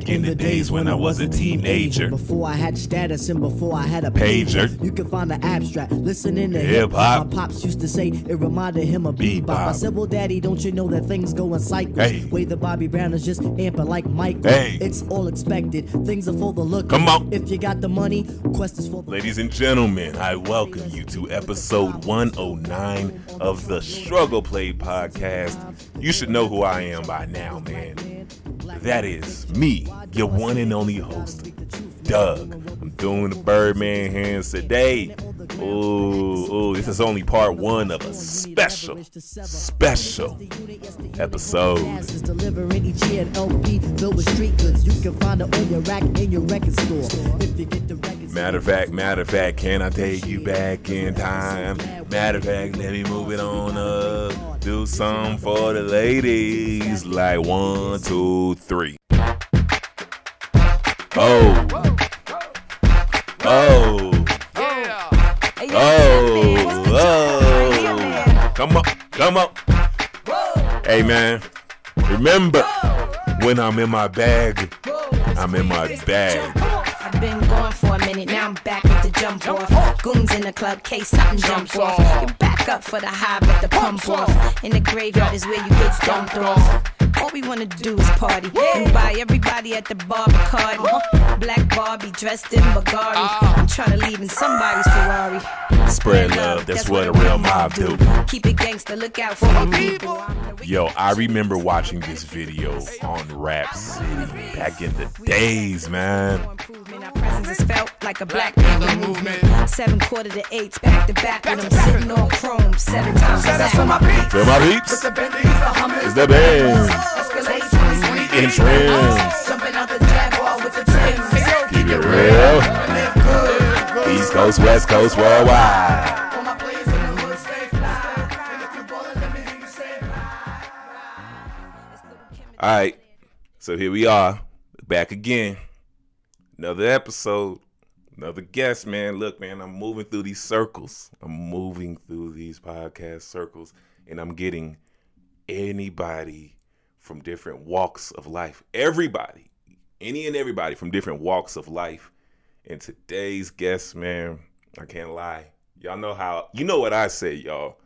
Back in the days when I was a teenager. Before I had status and before I had a Pager. You can find the abstract, listening to Hip hip hop. My pops used to say it reminded him of bebop. Bebop. I said, well, daddy, don't you know that things go in cycles? Hey. Way the Bobby Brown is just amping like Michael. Hey. It's all expected. Things are for the look. Come on. If you got the money, quest is for the Ladies and gentlemen, I welcome you to episode 109 of the Struggle Play podcast. You should know who I am by now, man. That is me, your one and only host, Doug. I'm doing the Birdman hands today. Ooh, ooh, this is only part one of a special, special episode. Delivering each year LP filled with street goods. You can find it on your rack in your record store. If you get the records, Matter of fact, matter of fact, can I take you back in time? Matter of fact, let me move it on up. Do some for the ladies. Like one, two, three. Oh. Oh. Come on. Come on. Hey, man. Remember, when I'm in my bag, I'm in my bag. I've been gone for a minute, now I'm back with the jump off. Goons in the club, case something jump off. You back up for the high, but the pump off. In the graveyard is where you get dumped off. All we wanna do is party and buy everybody at the bar Bacardi. Uh-huh. Black Barbie dressed in Bulgari. Ah. I'm trying to leave in somebody's Ferrari. Spread love, that's what a real mob do. Keep it gangster, look out for the people. Yo, I remember watching this video on Rap City back in the days, man. Improvement. Our presence is felt like a black people movement. Seven quarter to eights, back to back with them sitting on chrome seven times a That's for my sack. peeps. Feel my peeps? The Bentleys, It's the Benz. Escalades, 2020 In trends. Jumping out the Jaguar with the Timbs. Keep it real. East Coast, West Coast, worldwide. All my players in the hood stay fly. And if you ballin', let me hear you say All right, so here we are, back again. Another episode, another guest, man. Look, man, I'm moving through these circles. I'm moving through these podcast circles, and I'm getting anybody from different walks of life. Everybody, any and everybody from different walks of life. And today's guest, man, I can't lie. Y'all know how, you know what I say, y'all.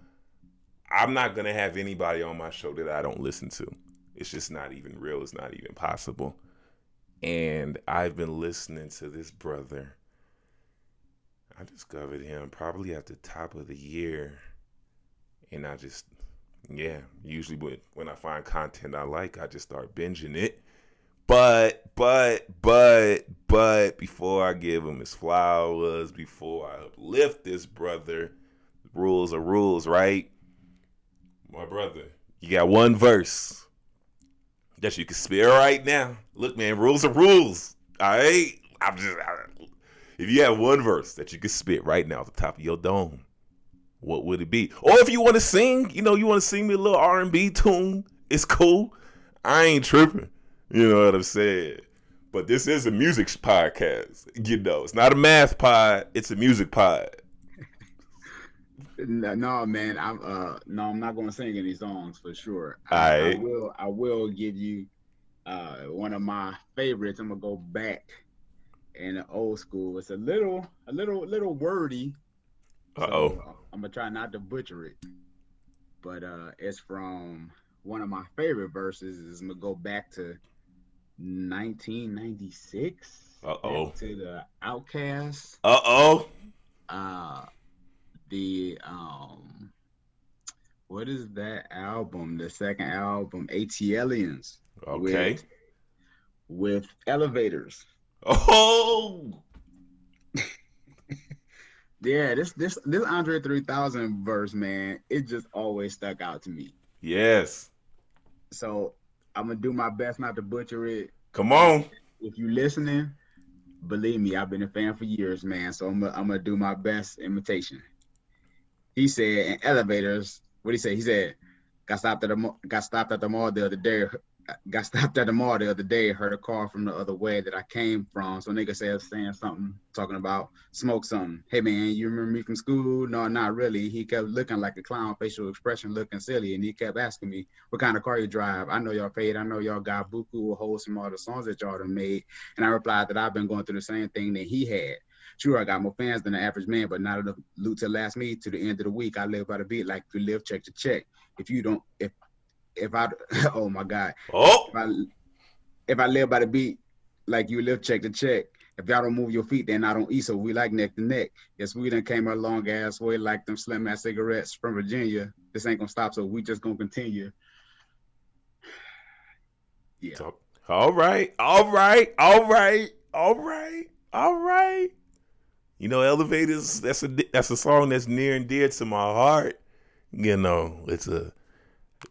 I'm not going to have anybody on my show that I don't listen to. It's just not even real. It's not even possible. And I've been listening to this brother. I discovered him probably at the top of the year. And I just, yeah, usually when, when I find content I like, I just start binging it. But, but, but, but before I give him his flowers, before I uplift this brother, rules are rules, right? My brother, you got one verse that you can spare right now. Look, man, rules are rules. All right, I'm just. I- if you have one verse that you can spit right now at the top of your dome, what would it be? Or if you want to sing, you know, you want to sing me a little R and B tune, it's cool. I ain't tripping. You know what I'm saying? But this is a music podcast. You know, it's not a math pod. It's a music pod. No, man. I'm uh no, I'm not gonna sing any songs for sure. I, I will I will give you uh one of my favorites. I'm gonna go back in the old school. It's a little a little little wordy. Uh oh. I'm gonna try not to butcher it. But uh it's from one of my favorite verses is I'm gonna go back to 1996. Uh oh. To the OutKast. Uh oh. uh the um what is that album the second album ATLiens Okay. with, with elevators Oh. yeah this this this andre 3000 verse man it just always stuck out to me Yes. so i'm gonna do my best not to butcher it Come on. if you listening believe me i've been a fan for years man so i'm gonna, I'm gonna do my best imitation he said in elevators what he say he said got stopped at the got stopped at the mall the other day got stopped at the mall the other day. Heard a call from the other way that I came from. So nigga said saying something, talking about smoke something. Hey man, you remember me from school? No, not really. He kept looking like a clown, facial expression, looking silly, and he kept asking me what kind of car you drive. I know y'all paid. I know y'all got buku holes from all the songs that y'all done made. And I replied that I've been going through the same thing that he had. Sure, I got more fans than the average man, but not enough loot to last me to the end of the week. I live by the beat like you live check to check. If you don't, if if I, oh my God, Oh, if I if I live by the beat like you live check to check. If y'all don't move your feet, then I don't eat. So we like neck to neck. Yes, we done came a long ass way like them slim ass cigarettes from Virginia. This ain't gonna stop, so we just gonna continue. Yeah. So- all right, all right, all right, all right, all right. You know, elevators. That's a that's a song that's near and dear to my heart. You know, it's a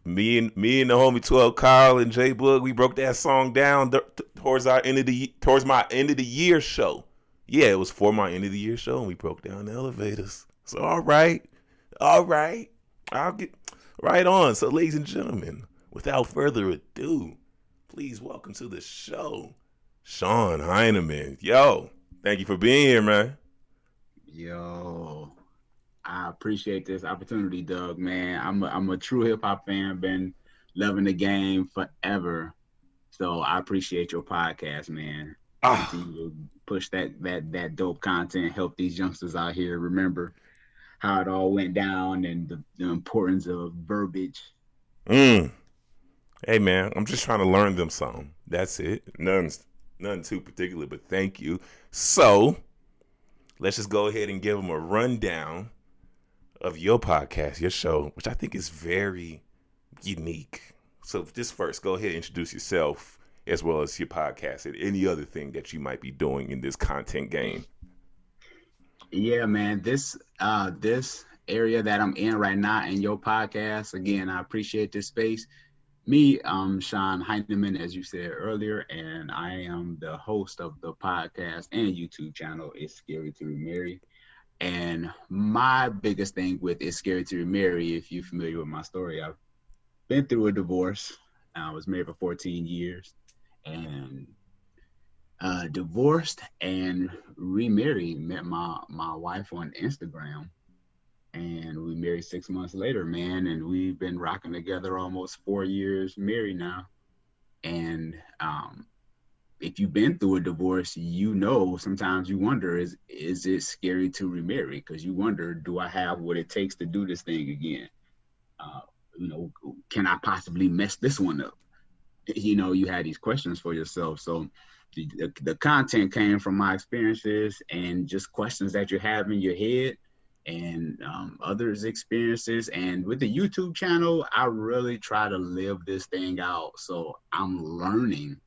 me and me and the homie Twelve Kyle and J Boog. We broke that song down th- towards our end of the towards my end of the year show. Yeah, it was for my end of the year show, and we broke down the elevators. So all right, all right, I'll get right on. So, ladies and gentlemen, without further ado please welcome to the show, Shon Hyneman. Yo, thank you for being here, man. Yo, I appreciate this opportunity, Doug. Man, I'm a, I'm a true hip hop fan. Been loving the game forever. So I appreciate your podcast, man. Continue push that that that dope content. Help these youngsters out here remember how it all went down and the, the importance of verbiage. mm. Hey, man, I'm just trying to learn them something. That's it. Nothing, nothing too particular, but thank you. So, let's just go ahead and give them a rundown of your podcast, your show, which I think is very unique. So, just first, go ahead and introduce yourself as well as your podcast and any other thing that you might be doing in this content game. Yeah, man. This uh this area that I'm in right now in your podcast, again, I appreciate this space. Me, I'm Shon Hyneman, as you said earlier, and I am the host of the podcast and YouTube channel. It's scary to remarry. And my biggest thing with It's Scary to Remarry, if you're familiar with my story, I've been through a divorce. I was married for 14 years and uh, divorced and remarried. Met my my wife on Instagram, and we married six months later, man. And we've been rocking together almost four years married now. And um, if you've been through a divorce, you know sometimes you wonder is is it scary to remarry? Because you wonder, do I have what it takes to do this thing again? Uh, you know, can I possibly mess this one up? You know, you had these questions for yourself. So the, the, the content came from my experiences and just questions that you have in your head and um, others' experiences. And with the YouTube channel, I really try to live this thing out. So I'm learning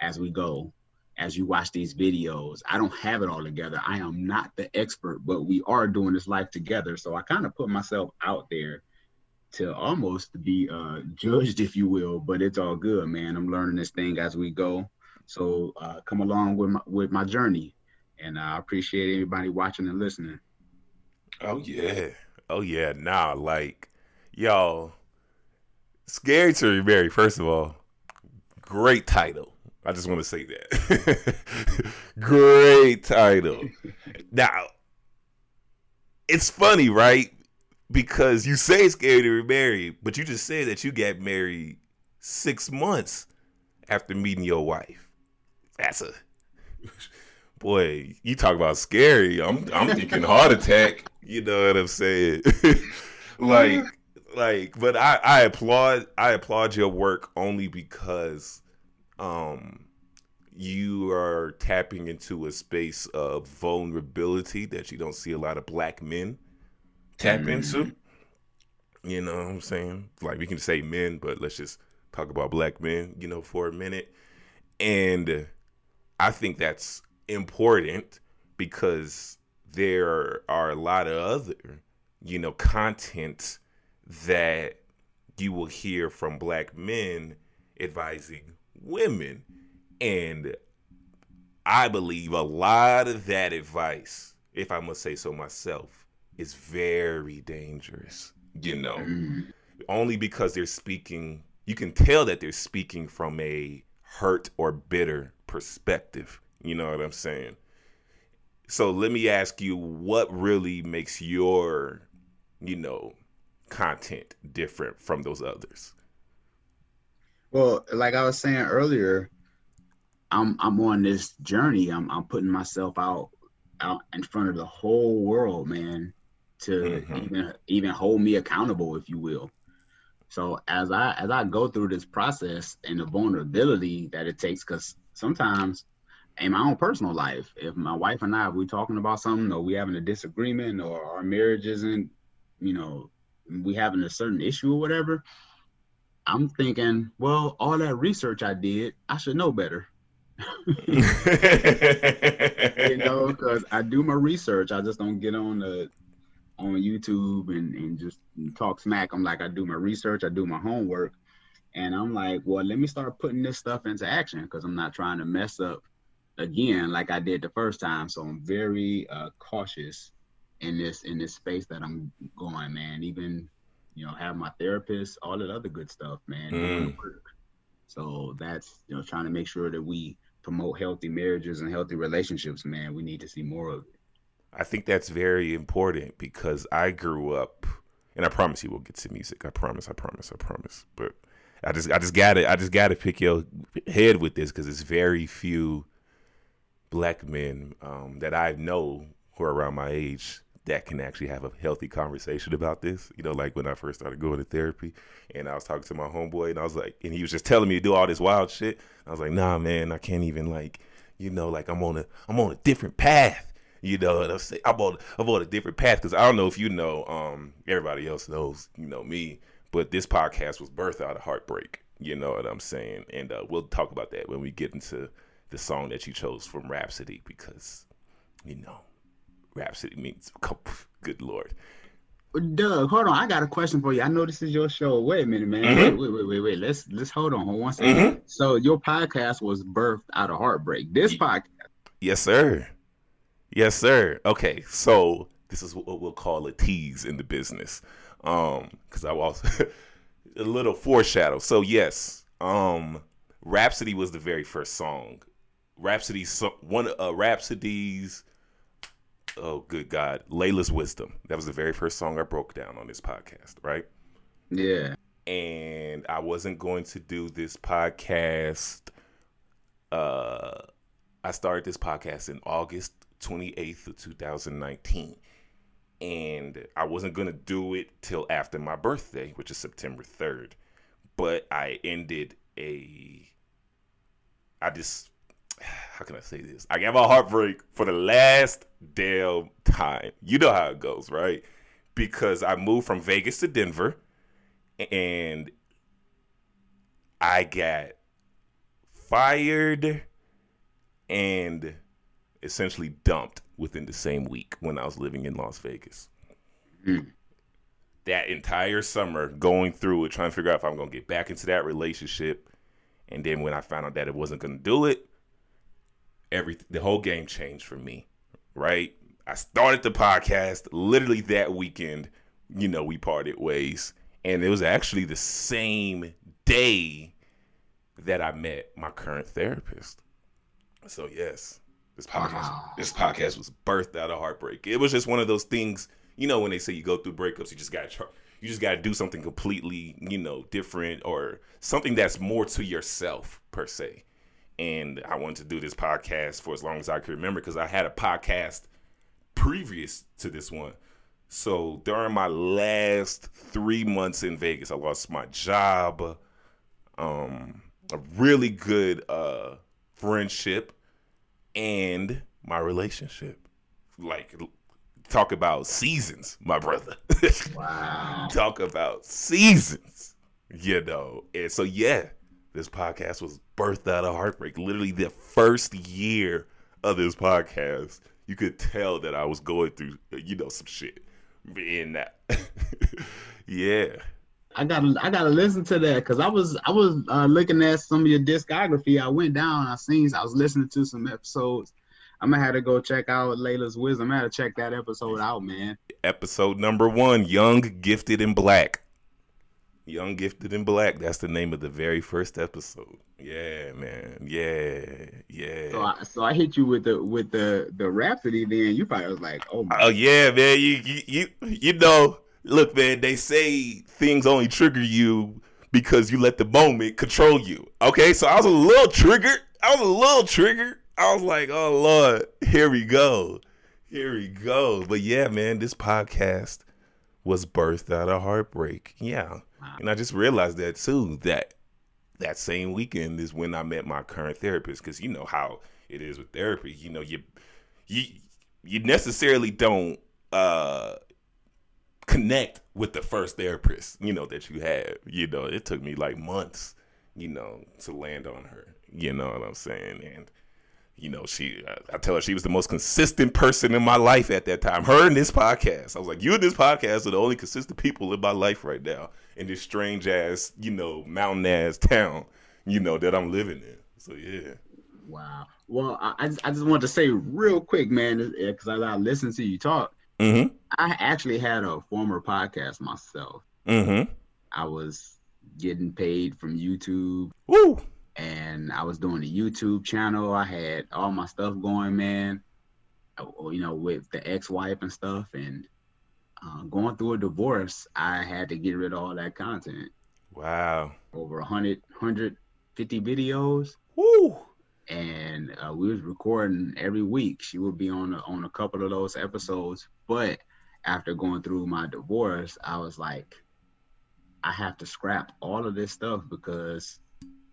as we go, as you watch these videos. I don't have it all together. I am not the expert, but we are doing this life together. So I kind of put myself out there to almost be uh, judged, if you will. But it's all good, man. I'm learning this thing as we go. So uh, come along with my with my journey, and I appreciate everybody watching and listening. Oh yeah. Oh yeah. Nah, like, y'all, scary to remarry. First of all, great title. I just want to say that. great title. Now, it's funny, right? Because you say scary to remarry, but you just said that you got married six months after meeting your wife. That's a boy. You talk about scary. I'm I'm thinking heart attack. You know what I'm saying? like like but I, I applaud I applaud your work only because um you are tapping into a space of vulnerability that you don't see a lot of black men tap into. You know what I'm saying? Like we can say men, but let's just talk about black men, you know, for a minute. And I think that's important because there are a lot of other, you know, content that you will hear from black men advising women. And I believe a lot of that advice, if I must say so myself, is very dangerous, you know, only because they're speaking. You can tell that they're speaking from a hurt or bitter perspective. You know what I'm saying? So let me ask you what really makes your, you know, content different from those others? Well, like I was saying earlier, I'm I'm on this journey. I'm I'm putting myself out out in front of the whole world, man, to mm-hmm. even even hold me accountable, if you will. So as I as I go through this process and the vulnerability that it takes, because sometimes in my own personal life, if my wife and I if we're talking about something or we having a disagreement or our marriage isn't, you know, we having a certain issue or whatever, I'm thinking, well, all that research I did, I should know better. you know, because I do my research. I just don't get on the on YouTube and, and just talk smack. I'm like, I do my research, I do my homework. And I'm like, well, let me start putting this stuff into action because I'm not trying to mess up again like I did the first time. So I'm very uh, cautious in this in this space that I'm going, man. Even you know, have my therapist, all that other good stuff, man. Mm. So that's you know, trying to make sure that we promote healthy marriages and healthy relationships, man. We need to see more of it. I think that's very important because I grew up, and I promise you we'll get to music. I promise, I promise, I promise. But I just, I just got to, I just got to pick your head with this because it's very few black men um, that I know who are around my age that can actually have a healthy conversation about this. You know, like when I first started going to therapy and I was talking to my homeboy and I was like, and he was just telling me to do all this wild shit. I was like, nah, man, I can't even like, you know, like I'm on a, I'm on a different path. You know, I'm saying I'm on, I'm on a different path because I don't know if you know, um, everybody else knows, you know, me, but this podcast was birthed out of heartbreak. You know what I'm saying? And uh, we'll talk about that when we get into the song that you chose from Rapsody because, you know, Rhapsody means good lord. Doug, hold on. I got a question for you. I know this is your show. Wait a minute, man. Mm-hmm. Wait, wait, wait, wait, Let's let's hold on. Hold one second. Mm-hmm. So your podcast was birthed out of heartbreak. This podcast. Yes, sir. Yes, sir. Okay, so this is what we'll call a tease in the business. Um, because I was a little foreshadow. So yes, um, Rapsody was the very first song. Rapsody's one uh Rapsody's oh good God, Laila's Wisdom. That was the very first song I broke down on this podcast, right? Yeah. And I wasn't going to do this podcast. Uh, I started this podcast in August 28th of 2019. And I wasn't going to do it till after my birthday, which is September 3rd. But I ended a. I just how can I say this? I got my heartbreak for the last damn time. You know how it goes, right? Because I moved from Vegas to Denver and I got fired and essentially dumped within the same week when I was living in Las Vegas. Mm. That entire summer going through it, trying to figure out if I'm going to get back into that relationship. And then when I found out that it wasn't going to do it, every the whole game changed for me. Right? I started the podcast literally that weekend. You know, we parted ways, and it was actually the same day that I met my current therapist. So yes, this podcast wow. this podcast was birthed out of heartbreak. It was just one of those things, you know, when they say you go through breakups, you just gotta you just gotta do something completely, you know, different or something that's more to yourself per se and I wanted to do this podcast for as long as I could remember because I had a podcast previous to this one. So during my last three months in Vegas, I lost my job, um, a really good uh, friendship, and my relationship. Like, talk about seasons, my brother. wow. talk about seasons, you know. And so, yeah, this podcast was birthed out of heartbreak. Literally, the first year of this podcast, you could tell that I was going through, you know, some shit. Being that, yeah. I gotta, I gotta listen to that because I was, I was uh, looking at some of your discography. I went down, I seen, I was listening to some episodes. I'm gonna have to go check out Laila's Wisdom. I had to check that episode out, man. Episode number one: Young, Gifted, and Black. Young, Gifted, and Black. That's the name of the very first episode. Yeah, man. Yeah, yeah. So I, so I hit you with the with the the Rapsody. Then you probably was like, oh my. Oh yeah, man. You you you, you know. Look, man. They say things only trigger you because you let the moment control you. Okay, so I was a little triggered. I was a little triggered. I was like, oh Lord, here we go. Here we go. But yeah, man, this podcast was birthed out of heartbreak. Yeah. And I just realized that too, that that same weekend is when I met my current therapist. Cause you know how it is with therapy. You know, you you you necessarily don't uh connect with the first therapist, you know, that you have. You know, it took me like months, you know, to land on her. You know what I'm saying? And you know, she I tell her she was the most consistent person in my life at that time. Her and this podcast. I was like, you and this podcast are the only consistent people in my life right now in this strange ass, you know, mountain ass town, you know, that I'm living in. So yeah. Wow. Well, I, I just, I just wanted to say real quick, man, because I, I listened to you talk. Mm-hmm. I actually had a former podcast myself. Mm-hmm. I was getting paid from YouTube. Woo. And I was doing a YouTube channel. I had all my stuff going, man. Uh, you know, with the ex-wife and stuff, and uh, going through a divorce, I had to get rid of all that content. Wow. Over 100, 150 videos. Woo. And uh, we was recording every week. She would be on a, on a couple of those episodes. But after going through my divorce, I was like, I have to scrap all of this stuff because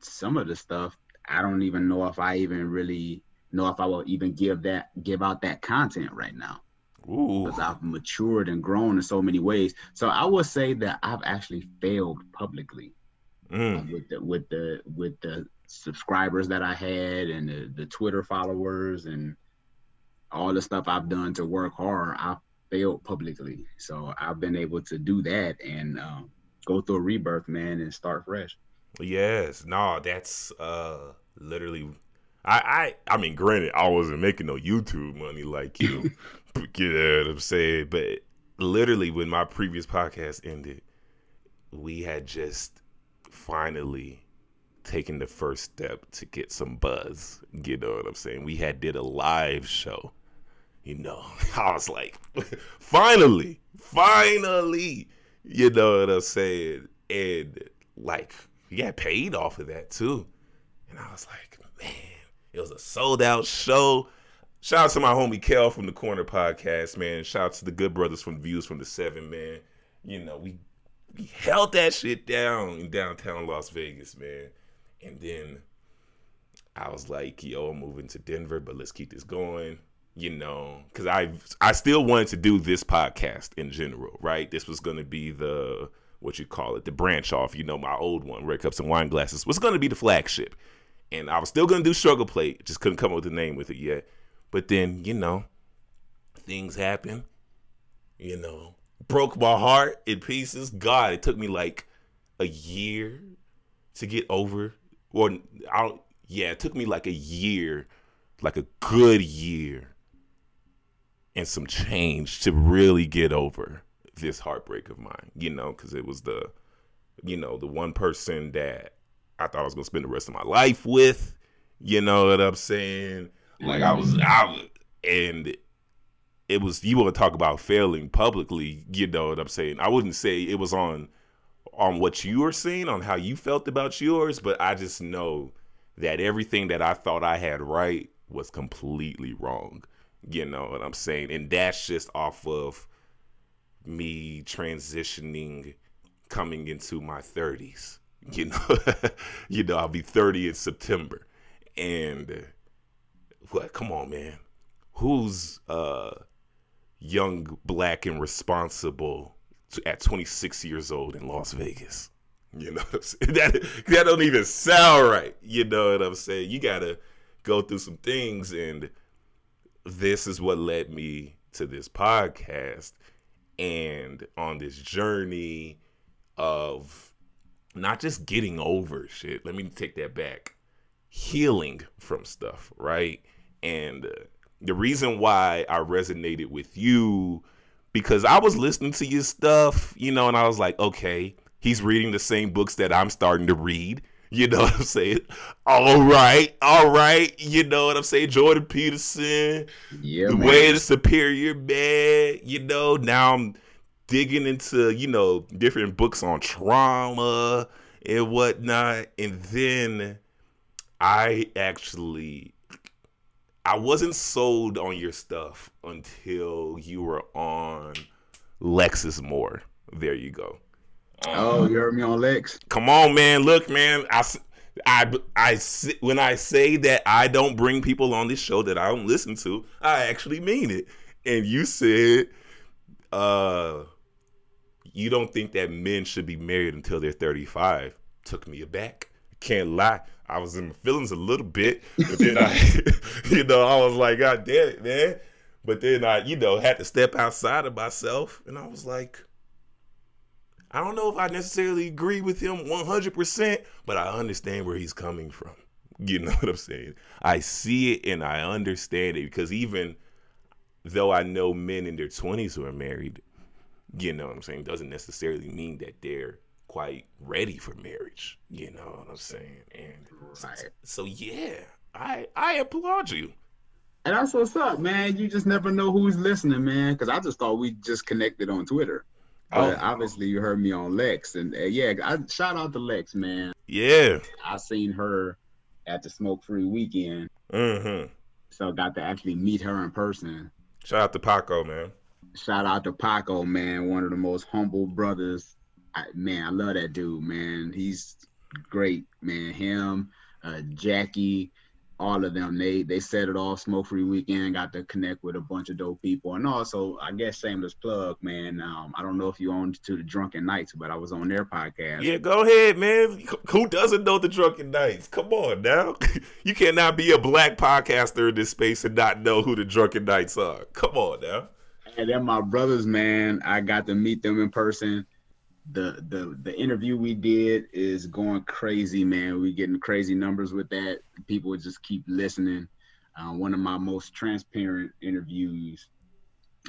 some of the stuff I don't even know if I even really know if I will even give that give out that content right now. Because I've matured and grown in so many ways. So I would say that I've actually failed publicly mm. with the with the with the subscribers that I had and the, the Twitter followers and all the stuff I've done to work hard. I failed publicly. So I've been able to do that and uh, go through a rebirth, man, and start fresh. Yes, no, that's uh literally. I I I mean, granted, I wasn't making no YouTube money like you. get what I'm saying, but literally, when my previous podcast ended, we had just finally taken the first step to get some buzz. You know what I'm saying? We had did a live show. You know, I was like, finally, finally, you know what I'm saying? And like he got paid off of that too. And I was like, man, it was a sold out show. Shout out to my homie Kel from the Corner Podcast, man. Shout out to the good brothers from Views from the Seven, man. You know, we we held that shit down in downtown Las Vegas, man. And then I was like, yo, I'm moving to Denver, but let's keep this going. You know, because I I still wanted to do this podcast in general, right? This was gonna be the what you call it, the branch off, you know, my old one, Red Cups and Wine Glasses, was going to be the flagship. And I was still going to do Struggle Plate, just couldn't come up with a name with it yet. But then, you know, things happen, you know, broke my heart in pieces. God, it took me like a year to get over. Or, I don't, yeah, it took me like a year, like a good year and some change to really get over this heartbreak of mine, you know, because it was the, you know, the one person that I thought I was gonna spend the rest of my life with. You know what I'm saying? Like I was out, and it was. You want to talk about failing publicly? You know what I'm saying? I wouldn't say it was on on what you were seeing, on how you felt about yours, but I just know that everything that I thought I had right was completely wrong. You know what I'm saying? And that's just off of me transitioning coming into my 30s you know? You know i'll be 30 in september. And what? Come on man. Who's uh young black and responsible at 26 years old in las vegas? You know that that don't even sound right. You know what i'm saying? You gotta go through some things and this is what led me to this podcast and on this journey of not just getting over shit. Let me take that back. Healing from stuff, right? And uh, the reason why I resonated with you because I was listening to your stuff, you know, and I was like, okay, He's reading the same books that I'm starting to read. You know what I'm saying? All right, all right. You know what I'm saying? Jordan Peterson, Yeah, the man. way the superior man. You know, now I'm digging into you know different books on trauma and whatnot, and then I actually I wasn't sold on your stuff until you were on Lexus Moore. There you go. Oh, you heard me on Lex? Come on, man. Look, man. I, I, I, when I say that I don't bring people on this show that I don't listen to, I actually mean it. And you said, uh, you don't think that men should be married until they're 35. Took me aback. Can't lie. I was in my feelings a little bit, but then I, you know, I was like, God damn it, man. But then I, you know, had to step outside of myself, and I was like, I don't know if I necessarily agree with him 100%, but I understand where he's coming from. You know what I'm saying? I see it and I understand it because even though I know men in their 20s who are married, you know what I'm saying, doesn't necessarily mean that they're quite ready for marriage. You know what I'm saying? And Right. so yeah, I I applaud you. And that's what's up, man. You just never know who's listening, man. Because I just thought we just connected on Twitter. But Oh. obviously, you heard me on Lex, and uh, yeah, I shout out to Lex, man. Yeah. I seen her at the Smoke Free Weekend, Mhm. so got to actually meet her in person. Shout out to Paco, man. Shout out to Paco, man, one of the most humble brothers. I, man, I love that dude, man. He's great, man. Him, uh, Jackie, all of them. They they set it off. Smoke Free Weekend got to connect with a bunch of dope people, and also I guess shameless plug, man. Um, I don't know if you own to the Drunken Knights, but I was on their podcast. Yeah, go ahead, man. Who doesn't know the Drunken Knights? Come on now. You cannot be a black podcaster in this space and not know who the Drunken Knights are. Come on now. And they're my brothers, man. I got to meet them in person. The the the interview we did is going crazy, man. We getting crazy numbers with that. People just keep listening. Uh, one of my most transparent interviews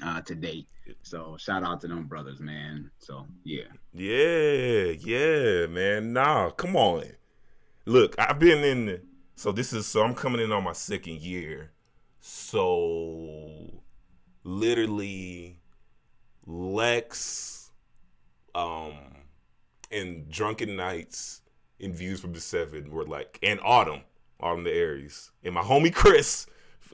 uh, to date. So shout out to them brothers, man. So yeah, Yeah, yeah, man. Nah, come on. Look, I've been in. So this is so I'm coming in on my second year. So literally, Lex, um, and Drunken Knights and Views from the Seven were like, and Autumn, Autumn the Aries, and my homie Chris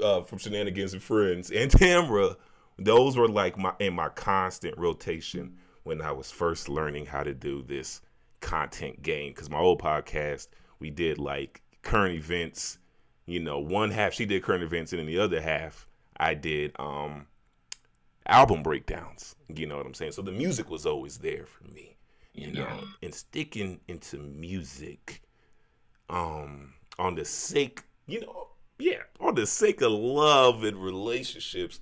uh, from Shenanigans and Friends, and Tamra. Those were like my in my constant rotation when I was first learning how to do this content game. Because my old podcast, we did like current events. You know, one half she did current events, and then the other half I did um album breakdowns. You know what I'm saying? So the music was always there for me. You know, and sticking into music, um, on the sake, you know, yeah, on the sake of love and relationships.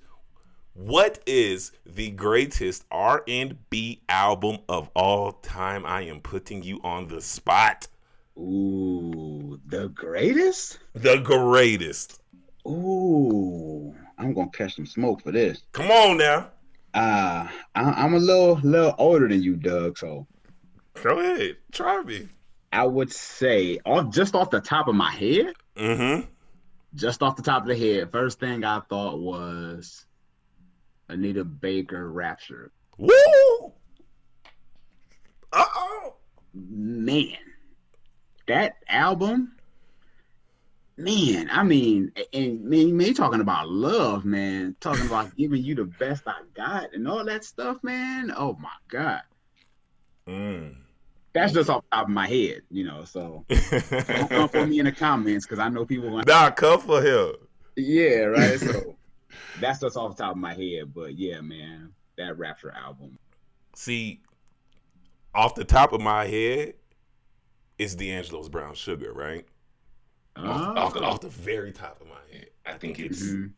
What is the greatest R&B album of all time? I am putting you on the spot. ooh, the greatest. The greatest. Ooh, I'm gonna catch some smoke for this. Come on now. Uh, I, I'm a little little older than you, Doug. So Go ahead. Try me. I would say, off just off the top of my head, Mm-hmm. just off the top of the head, first thing I thought was Anita Baker Rapture. Woo! Uh-oh. Man, that album, man, I mean, and man, me talking about love, man, talking about giving you the best I got and all that stuff, man. Oh my God. Mm. That's just off the top of my head, you know. So don't come for me in the comments because I know people want nah, come for him. Yeah, right. So that's just off the top of my head, but yeah, man, that Rapture album. See, off the top of my head, it's D'Angelo's Brown Sugar, right? Off, off the, off the very top of my head. I think it's, Mhm.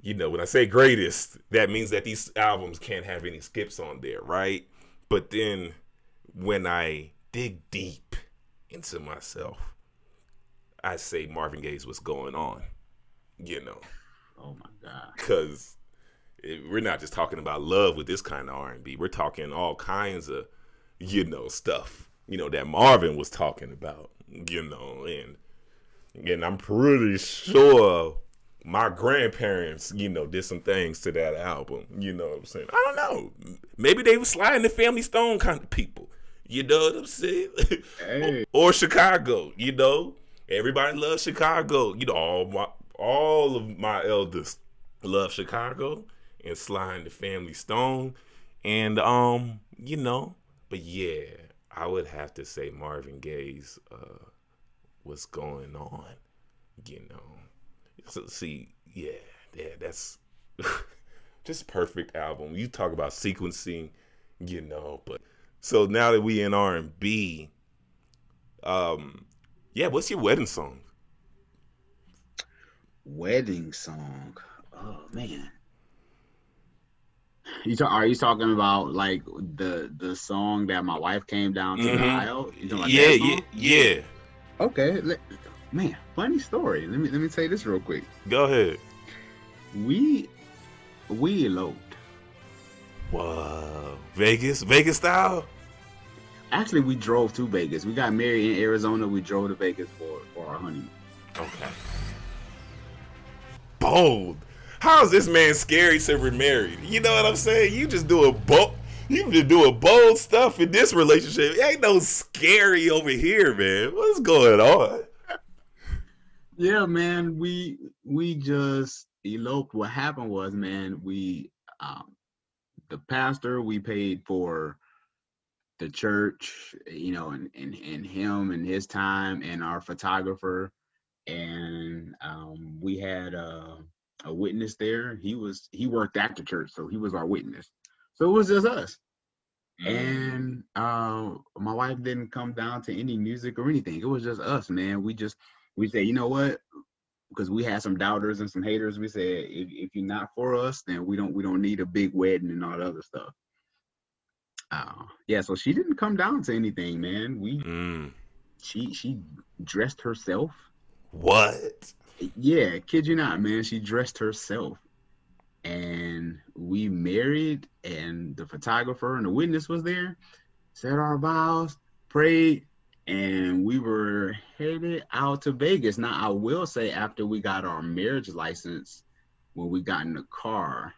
you know, when I say greatest, that means that these albums can't have any skips on there, right? But then when I dig deep into myself, I say Marvin Gaye's What's Going On, you know. Oh my god. because we're not just talking about love with this kind of R&B. We're talking all kinds of you know, stuff, you know, that Marvin was talking about, you know, and and I'm pretty sure my grandparents, you know, did some things to that album. You know what I'm saying? I don't know. Maybe they were Sly and the Family Stone kind of people. You know what I'm saying? Hey. or Chicago, you know? Everybody loves Chicago. You know, all my all of my elders love Chicago and Sly and the Family Stone. And um, you know, but yeah, I would have to say Marvin Gaye's uh what's going on, you know. So see, yeah, yeah, that's just perfect album. You talk about sequencing, you know, but so now that we in R and B, um, yeah, what's your wedding song? Wedding song. Oh man. You talk, are you talking about like the the song that my wife came down to the Mhm. aisle? You talking about yeah, yeah, yeah. Okay, man, funny story. Let me let me say this real quick. Go ahead. We we eloped. Whoa, Vegas, Vegas style. Actually, we drove to Vegas. We got married in Arizona. We drove to Vegas for for our honeymoon. Okay. Bold. How is this man scary to remarried? You know what I'm saying? You just do a bold. You just doing bold stuff in this relationship. Ain't no scary over here, man. What's going on? Yeah, man, we we just eloped. What happened was, man, we um the pastor we paid for the church, you know, and and, and him and his time and our photographer and um we had uh, a witness there. He was he worked at the church, so he was our witness. So it was just us. And uh my wife didn't come down to any music or anything. It was just us, man. We just we said, you know what? Because we had some doubters and some haters. We said, if, if you're not for us, then we don't we don't need a big wedding and all the other stuff. Uh, yeah, so she didn't come down to anything, man. We Mm. she she dressed herself. What? Yeah, kid you not, man. She dressed herself. And we married, and the photographer and the witness was there, said our vows, prayed, and we were headed out to Vegas. Now, I will say, after we got our marriage license, when we got in the car,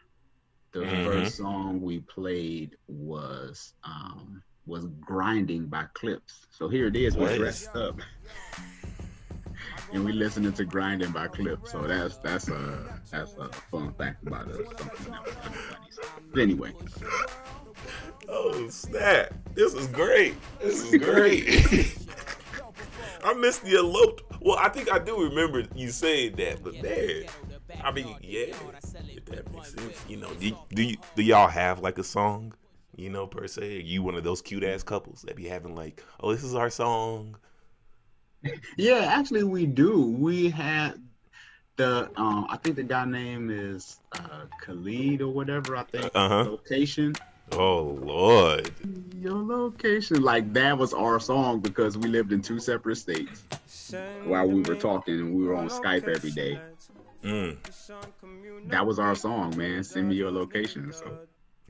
the Mhm. first song we played was um was grinding by Clipse. So here it is, we're dressed up. And we listening to grinding by Clipse. So that's that's a that's a fun fact about us. Something that was funny. But anyway, Oh snap! This is great. This is great. I missed the eloped. Well, I think I do remember you saying that, but man, I mean, yeah, if that makes sense. You know, do, do you do y'all have like a song? You know, per se, Are you one of those cute ass couples that be having like, oh, this is our song. Yeah, actually we do. We had the um I think the guy name is uh Khalid or whatever. I think Uh-huh. location. Oh Lord, Your location, like that was our song because we lived in two separate states while we were talking and we were on Skype every day. mm. That was our song, man. Send me your location. So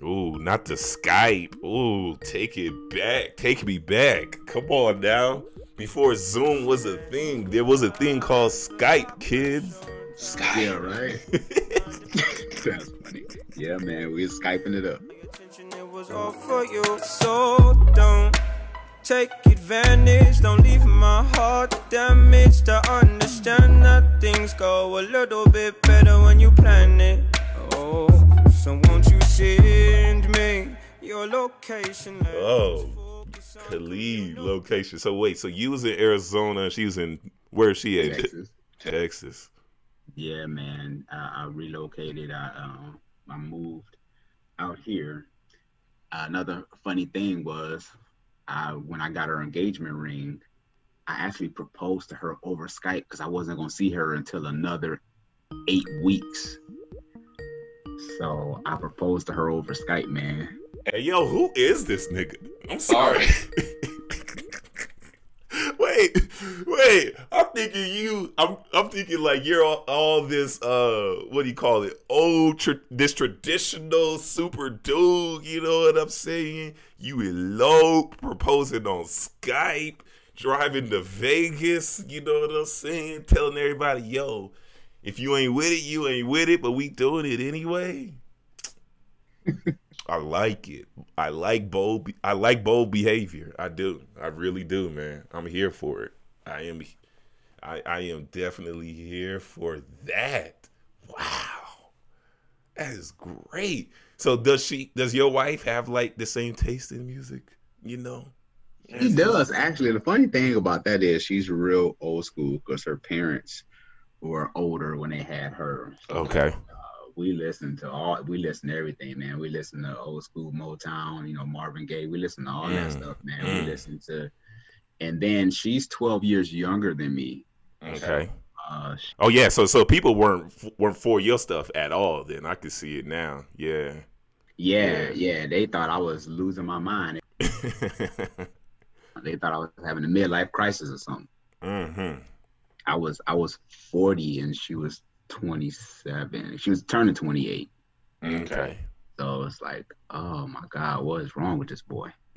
Ooh, not the Skype. Ooh, take it back. Take me back. Come on now. Before Zoom was a thing, there was a thing called Skype, kids. yeah, right. That's funny. Yeah, man, we was skyping it up. it was all for you. So don't take advantage. Don't leave my heart damaged. I understand that things go a little bit better when you plan it. Oh, so won't you send me your location? Oh, Khalid location. So wait, so you was in Arizona, she was in where is she at? Texas. Texas. Yeah, man. I, I relocated. I um I moved out here. another funny thing was, I when I got her engagement ring, I actually proposed to her over Skype because I wasn't gonna see her until another eight weeks. So I proposed to her over Skype, man. Hey yo, who is this nigga? I'm sorry. Wait, wait. I'm thinking you. I'm I'm thinking like you're all, all this. Uh, what do you call it? Old tra- this traditional super dude. You know what I'm saying? You elope, proposing on Skype, driving to Vegas. You know what I'm saying? Telling everybody, yo, if you ain't with it, you ain't with it. But we doing it anyway. I like it. I like bold. I like bold behavior. I do. I really do, man. I'm here for it. I am. I, I am definitely here for that. Wow, that is great. So does she? Does your wife have like the same taste in music? You know. She does actually. The funny thing about that is she's real old school because her parents were older when they had her. Okay. uh, we listen to all. We listen to everything, man. We listen to old school Motown. You know Marvin Gaye. We listen to all that Mm, stuff, man. mm. We listen to. And then she's 12 years younger than me. Okay. Uh, Oh yeah. So so people weren't weren't for your stuff at all. Then I can see it now. Yeah. yeah, yeah. They thought I was losing my mind. They thought I was having a midlife crisis or something. hmm I was I was 40 and she was 27. She was turning 28. Okay. So it's like, oh my God, what is wrong with this boy?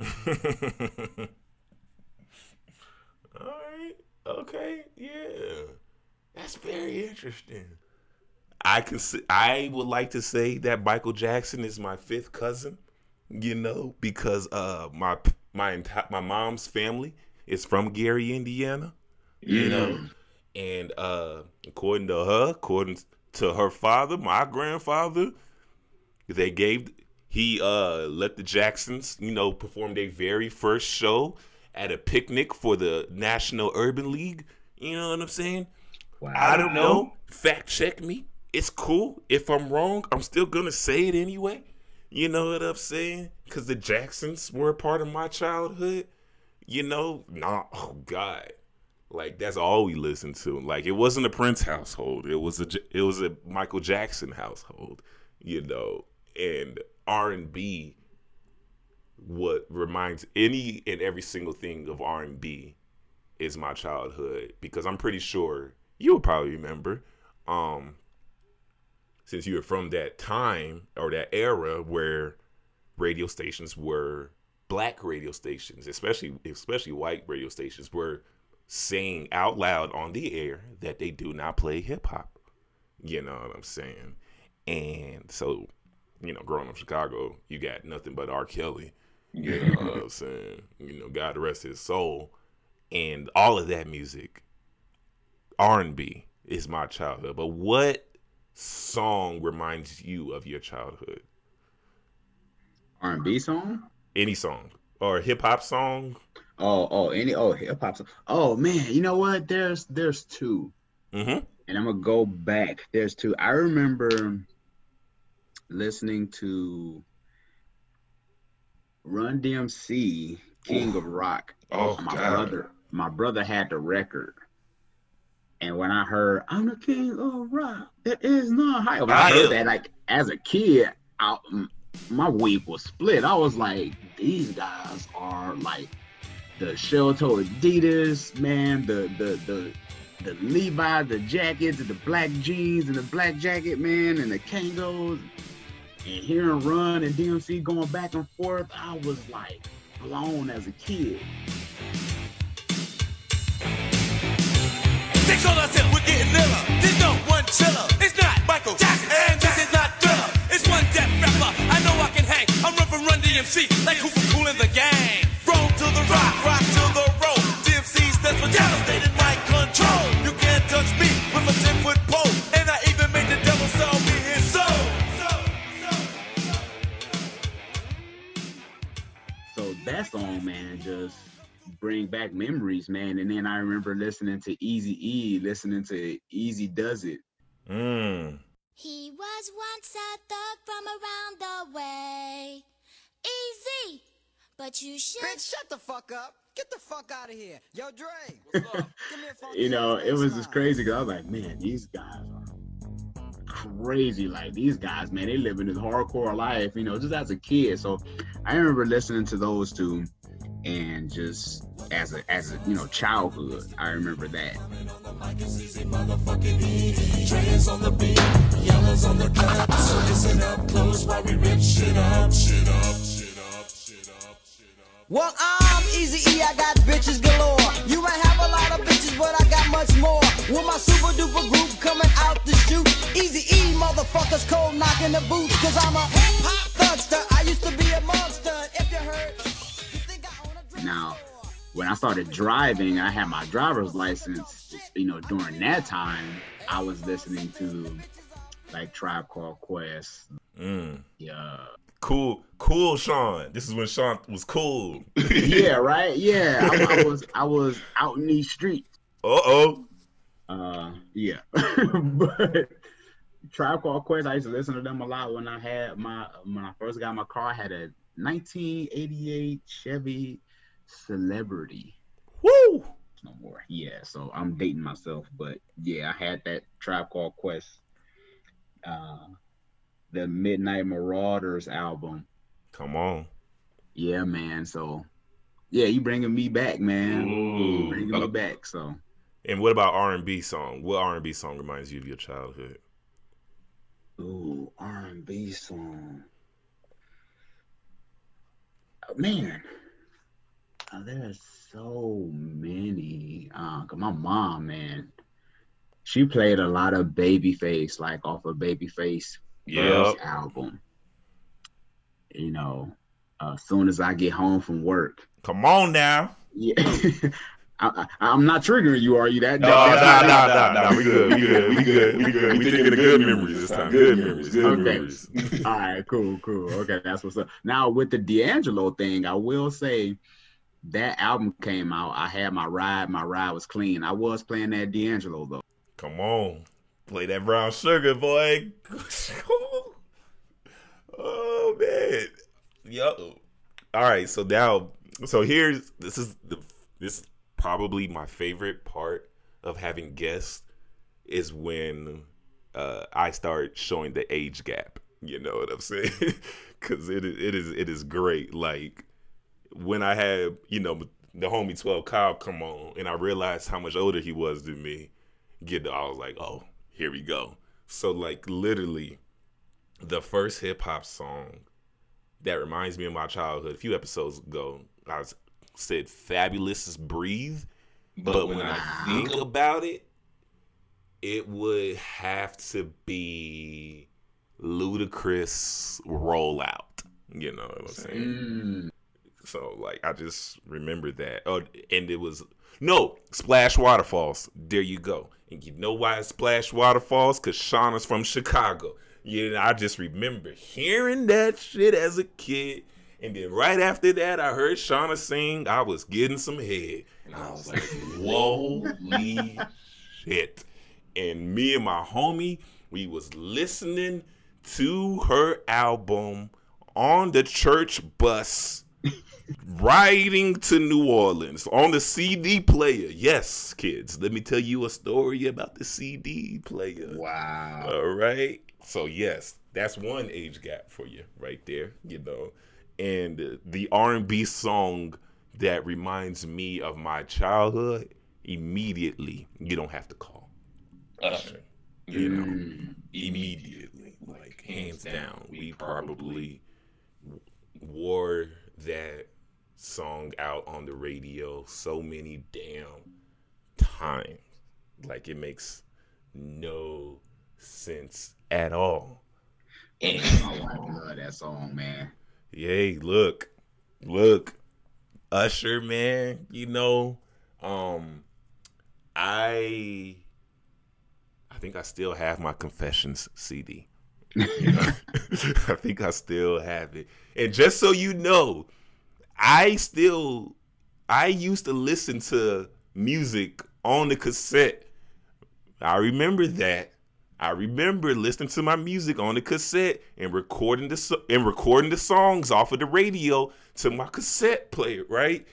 All right. Okay. Yeah. That's very interesting. I can. s- I would like to say that Michael Jackson is my fifth cousin. You know, because uh, my my enti- my mom's family is from Gary, Indiana. You know, and uh, according to her, according to her father, my grandfather, they gave he uh let the Jacksons, you know, perform their very first show at a picnic for the National Urban League. You know what I'm saying? Wow. I don't know. Fact check me. It's cool. If I'm wrong, I'm still gonna say it anyway. You know what I'm saying? Because the Jacksons were a part of my childhood. You know, nah. Oh God, like that's all we listened to. Like it wasn't a Prince household. It was a it was a Michael Jackson household. You know, and R and B. What reminds any and every single thing of R and B is my childhood because I'm pretty sure you'll probably remember. Um, since you were from that time or that era where radio stations were black radio stations, especially especially white radio stations, were saying out loud on the air that they do not play hip hop. You know what I'm saying? And so, you know, growing up in Chicago, you got nothing but R. Kelly. You know what I'm saying? You know, God rest his soul. And all of that music, R and B, is my childhood. But what song reminds you of your childhood? R&B song? Any song or hip hop song? Oh, oh, any oh hip hop song. Oh man, you know what? There's there's two. Mm-hmm. And I'm gonna go back. There's two. I remember listening to Run DMC, King of Rock. Oh, my God. brother, my brother had the record. And when I heard I'm the king of rock, it is not high. When I I heard am. that, like as a kid, I, my week was split. I was like, these guys are like the shell toe Adidas, man, the the the the Levi, the jackets, and the black jeans, and the black jacket, man, and the Kangols, and hearing Run and DMC going back and forth, I was like blown as a kid. They call us it, we're getting iller. There's no one chiller. It's not Michael Jackson, I'm run Run DMC, like Cooper Cool in the gang. Roll to the rock, rock to the roll. DMC stands for devastated mind control. You can't touch me with a 10 foot pole. And I even made the devil sell me his soul. So that song, man, just bring back memories, man. And then I remember listening to Eazy E, listening to Eazy Duz It. Mm. He was once a thug from around the way. Easy, but you should. Bitch, shut the fuck up. Get the fuck out of here. Yo, Dre. What's up? Give me a You know, it was just crazy because I was like, man, these guys are crazy. Like these guys, man, they living this hardcore life, you know, just as a kid. So I remember listening to those two. and just as a as a you know childhood, I remember that. Well, I'm Eazy E, I got bitches galore. You might have a lot of bitches, but I got much more. With my super duper group coming out the shoot. Eazy E, motherfuckers cold knocking the boots. Cause I'm a hip hop thugster. I used to be a monster. If you heard, you think I own a drug Now, when I started driving, I had my driver's license. You know, during that time, I was listening to like Tribe Called Quest. Mm. Yeah. Cool, cool, Shon. This is when Shon was cool. yeah, right. Yeah, I, I was I was out in these streets. Uh oh. Uh, yeah, but Tribe Called Quest, I used to listen to them a lot when I had my when I first got my car. I had a 1988 Chevy Celebrity. Woo. No more. Yeah, so I'm dating myself, but yeah, I had that Tribe Called Quest. Uh, the Midnight Marauders album. Come on. Yeah, man. So, yeah, you bringing me back, man. Ooh. Bringing me back. So, And what about R and B song? What R and B song reminds you of your childhood? ooh, R&B song. Oh, man, uh, there's so many. Uh, my mom, man, she played a lot of Babyface, like off of Babyface Yep. first album. You know, as soon as I get home from work. Come on now. Yeah. I, I, I'm not triggering you, are you? That, No, that- nah, that's nah, not- nah, nah. We good. We good. We good. We good. We thinking of good memories this time. Good memories. Good memories. All right, cool, cool. Okay, that's what's up. Now with the D'Angelo thing, I will say that album came out. I had my ride. My ride was clean. I was playing that D'Angelo though. Come on. Play that brown sugar, boy. oh man. Yo. All right, so now so here's this is the this is probably my favorite part of having guests is when uh I start showing the age gap. You know what I'm saying? Cuz it is it is it is great like when I had, you know, the homie 12 Kyle come on and I realized how much older he was than me get I was like, oh, here we go. So like literally the first hip hop song that reminds me of my childhood, a few episodes ago, I was, said Fabolous is Breathe. But, when, I think about it, it would have to be Ludacris rollout. You know what I'm saying? Mm, So like I just remember that. Oh, and it was no Splash Waterfalls. There you go. And you know why it's Splash Waterfalls? Cause Shawnna's from Chicago. Yeah, I just remember hearing that shit as a kid. And then right after that, I heard Shawnna sing. I was getting some head, and I was like, "Holy shit!" And me and my homie, we was listening to her album on the church bus riding to New Orleans on the CD player. Yes, kids, let me tell you a story about the CD player. wow. All right. So yes, that's one age gap for you right there, you know. And uh, the R&B song that reminds me of my childhood immediately, you don't have to call. Usher. You know, Mm, immediately, like hands down, we probably wore that song out on the radio so many damn times. Like it makes no sense at all. oh, I love that song, man. Yay, look, look, Usher, man, you know, um, I, I think I still have my Confessions CD. You know? I think I still have it. And just so you know, I still, I used to listen to music on the cassette. I remember that. I remember listening to my music on the cassette and recording the and recording the songs off of the radio to my cassette player, right?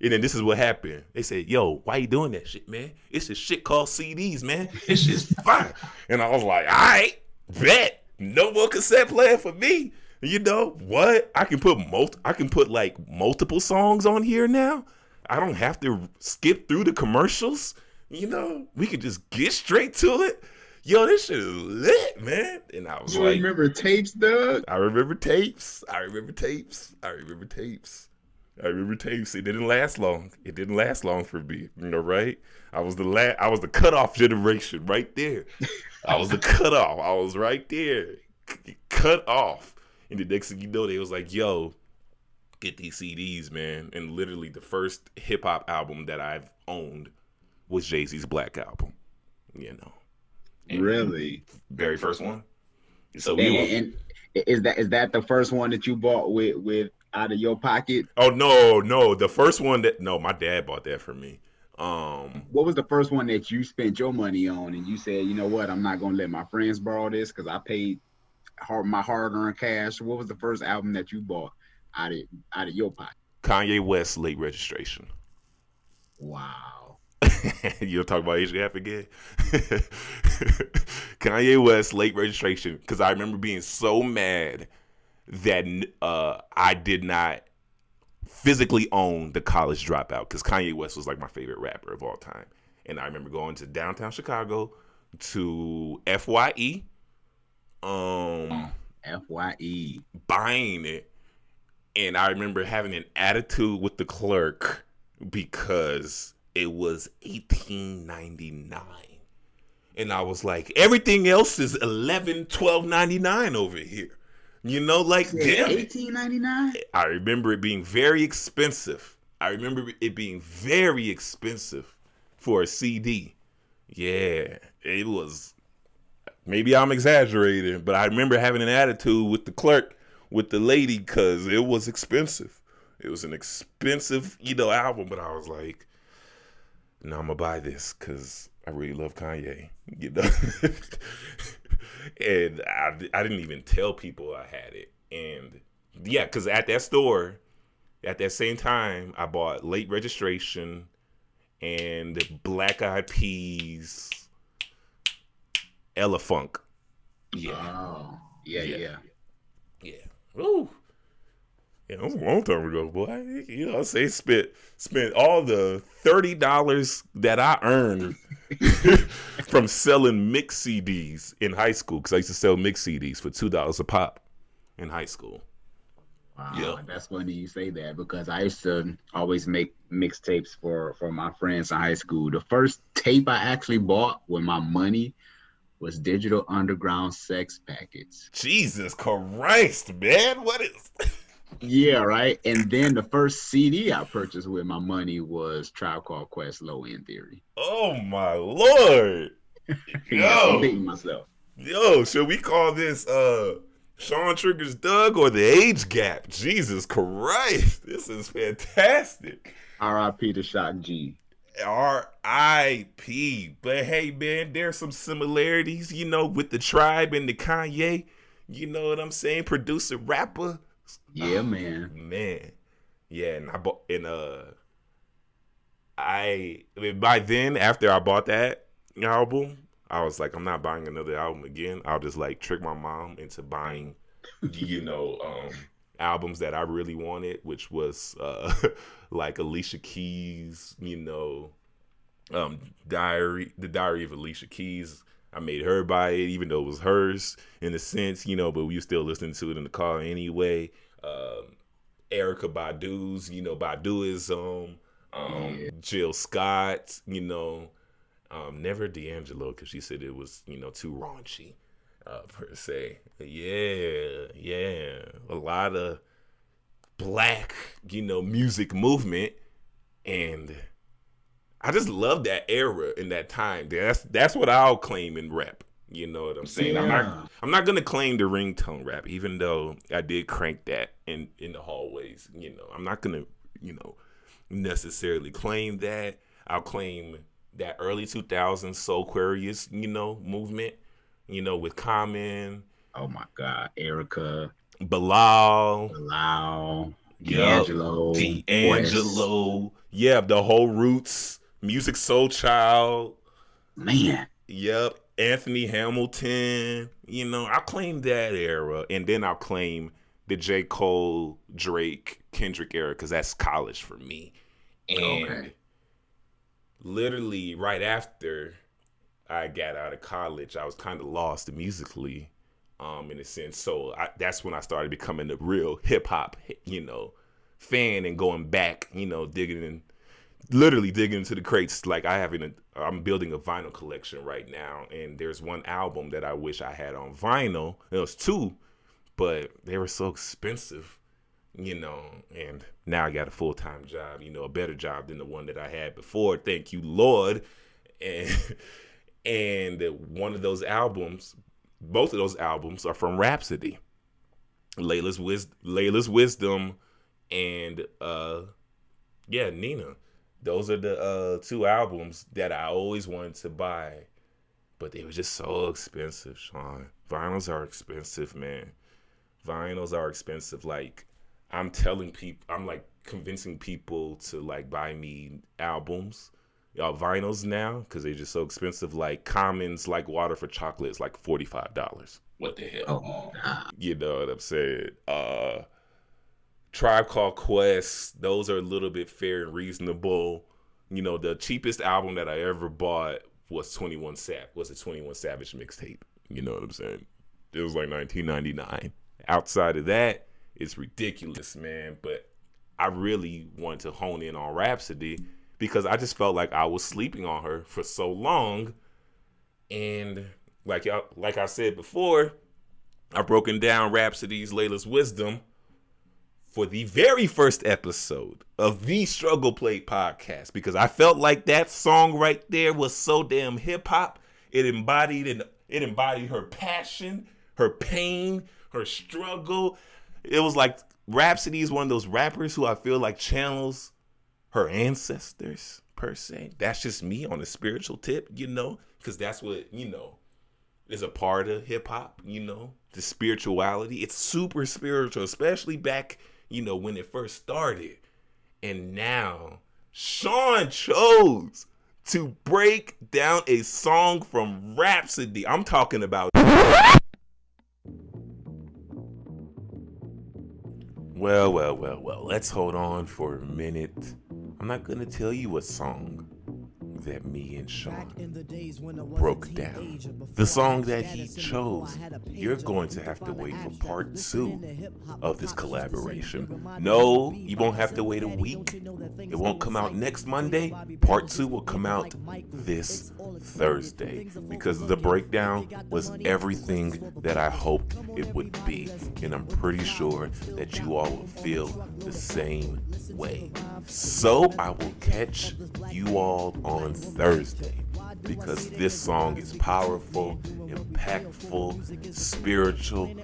And then this is what happened. They said, "Yo, why you doing that shit, man? It's a shit called CDs, man. This shit's fire." And I was like, "All right, bet no more cassette player for me." You know what? I can put I can put like multiple songs on here now. I don't have to skip through the commercials. You know, we can just get straight to it. Yo, this shit is lit, man. And I was like, You like, remember tapes, Doug? I remember tapes. I remember tapes. I remember tapes. I remember tapes. It didn't last long. It didn't last long for me. You know, right? I was the la- I was the cutoff generation right there. I was the cutoff. I was right there. Cut off. And the next thing you know, they was like, yo, get these CDs, man. And literally the first hip hop album that I've owned was Jay-Z's Black Album. You know. And Really? Very first one. So we were, And, and is that is that the first one that you bought with with out of your pocket? Oh no, no. The first one that no, my dad bought that for me. Um What was the first one that you spent your money on, and you said, you know what, I'm not gonna let my friends borrow this because I paid hard, my hard-earned cash. What was the first album that you bought out of out of your pocket? Kanye West late registration. Wow. You'll talk about Asian Half again. Kanye West late registration because I remember being so mad that uh, I did not physically own the college dropout because Kanye West was like my favorite rapper of all time, and I remember going to downtown Chicago to FYE, um, FYE. buying it, and I remember having an attitude with the clerk because it was eighteen ninety nine. And I was like, everything else is 11 12.99 over here. You know, like damn. Eighteen ninety nine. I remember it being very expensive. I remember it being very expensive for a CD. Yeah, it was. Maybe I'm exaggerating, but I remember having an attitude with the clerk, with the lady, because it was expensive. It was an expensive, you know, album, but I was like, no, I'm gonna buy this because I really love Kanye, you know. and I, I didn't even tell people I had it. And yeah, because at that store, at that same time, I bought late registration and Black Eyed Peas, Elephunk. Yeah, Oh, yeah, Yeah. yeah. yeah. Ooh. Yeah, that was a long time ago, boy. You know, I say spent spent all the thirty dollars that I earned from selling mix CDs in high school because I used to sell mix CDs for two dollars a pop in high school. Wow, Yeah. that's funny you say that because I used to always make mixtapes for for my friends in high school. The first tape I actually bought with my money was Digital Underground Sex Packets. Jesus Christ, man! What is? Yeah, right. And then the first CD I purchased with my money was Tribe Called Quest Low End Theory. Oh my lord! Yeah, Yo, beating myself. yo, should we call this uh Shon Triggers Doug or the age gap? Jesus Christ, this is fantastic. R.I.P. to Shock G. R.I.P. But hey, man, there's some similarities, you know, with the tribe and the Kanye. You know what I'm saying? Producer, rapper. Yeah, man. Man, yeah, and I bought and uh, I, I mean, by then after I bought that album, I was like, I'm not buying another album again. I'll just like trick my mom into buying, you know, um, albums that I really wanted, which was uh, like Alicia Keys, you know, um, Diary, the Diary of Alicia Keys. I made her buy it, even though it was hers in a sense, you know, but we were still listening to it in the car anyway. Um, Erykah Badu's, you know, Baduizm, um, Yeah. Jill Scott, you know, um, never D'Angelo because she said it was, you know, too raunchy, uh, per se. Yeah, yeah, a lot of black, you know, music movement, and I just love that era in that time. That's that's what I'll claim in rap. You know what I'm saying? I'm not I'm not gonna claim the ringtone rap, even though I did crank that in in the hallways. You know, I'm not gonna you know necessarily claim that. I'll claim that early 2000s Soulquarians, you know, movement. You know, with Common, Oh my God. Erykah, Bilal, Lau, Yup. D'Angelo. West. D'Angelo, yeah, the whole Roots, Musiq Soulchild. Man. Yep. Anthony Hamilton. You know, I'll claim that era and then I'll claim the J. Cole, Drake, Kendrick era because that's college for me. And Okay. literally right after I got out of college, I was kind of lost musically, um, in a sense. So I, that's when I started becoming a real hip hop, you know, fan and going back, you know, digging in, literally digging into the crates. Like I have an, I'm building a vinyl collection right now, and there's one album that I wish I had on vinyl. It was two, but they were so expensive you know, and now I got a full time job, you know, a better job than the one that I had before. Thank you, Lord. And and one of those albums, both of those albums are from Rapsody. Laila's Wis- Laila's Wisdom and uh yeah, Nina. Those are the uh two albums that I always wanted to buy. But they were just so expensive, Shon. Vinyls are expensive, man. Vinyls are expensive. Like I'm telling people, I'm like convincing people to like buy me albums, uh, vinyls now because they're just so expensive. Like Commons, like Water for Chocolate, is like forty five dollars. What the hell? Oh, nah. You know what I'm saying? Uh, Tribe Called Quest, those are a little bit fair and reasonable. You know, the cheapest album that I ever bought was 21 Sav was a 21 Savage mixtape. You know what I'm saying? It was like 1999. Outside of that, it's ridiculous, man. But I really want to hone in on Rapsody because I just felt like I was sleeping on her for so long. And like y'all, like I said before, I've broken down Rapsody's Laila's Wisdom for the very first episode of the Struggle Plate podcast because I felt like that song right there was so damn hip hop. It embodied and it embodied her passion, her pain, her struggle. It was like Rapsody is one of those rappers who I feel like channels her ancestors per se. That's just me on a spiritual tip, you know, because that's what you know is a part of hip hop, you know, the spirituality. It's super spiritual, especially back, you know, when it first started. And now Shon chose to break down a song from Rapsody. I'm talking about. Well, well, well, well. Let's hold on for a minute. I'm not gonna tell you a song that me and Shon broke down. The song that he chose, you're going to have to wait for part two of this collaboration. No, you won't have to wait a week. It won't come out next Monday. Part two will come out this Thursday because the breakdown was everything that I hoped it would be. And I'm pretty sure that you all will feel the same way. So I will catch you all on Thursday because this song is powerful, impactful, spiritual,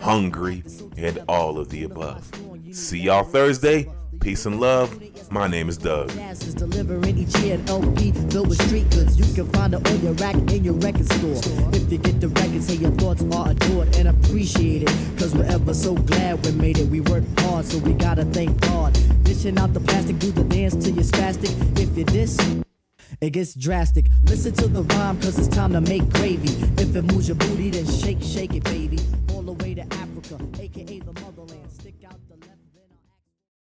hungry, and all of the above. See y'all Thursday. Peace and love. My name is Doug. Delivering each year LP filled with street goods. You can find it on your rack in your record store. If you get the record, say your thoughts are adored and appreciated. Cause we're ever so glad we made it. We worked hard, so we gotta thank God. Dishing out the plastic, do the dance spastic. If you it gets drastic. Listen to the rhyme, cause it's time to make gravy. If it moves your booty, then shake, shake it, baby.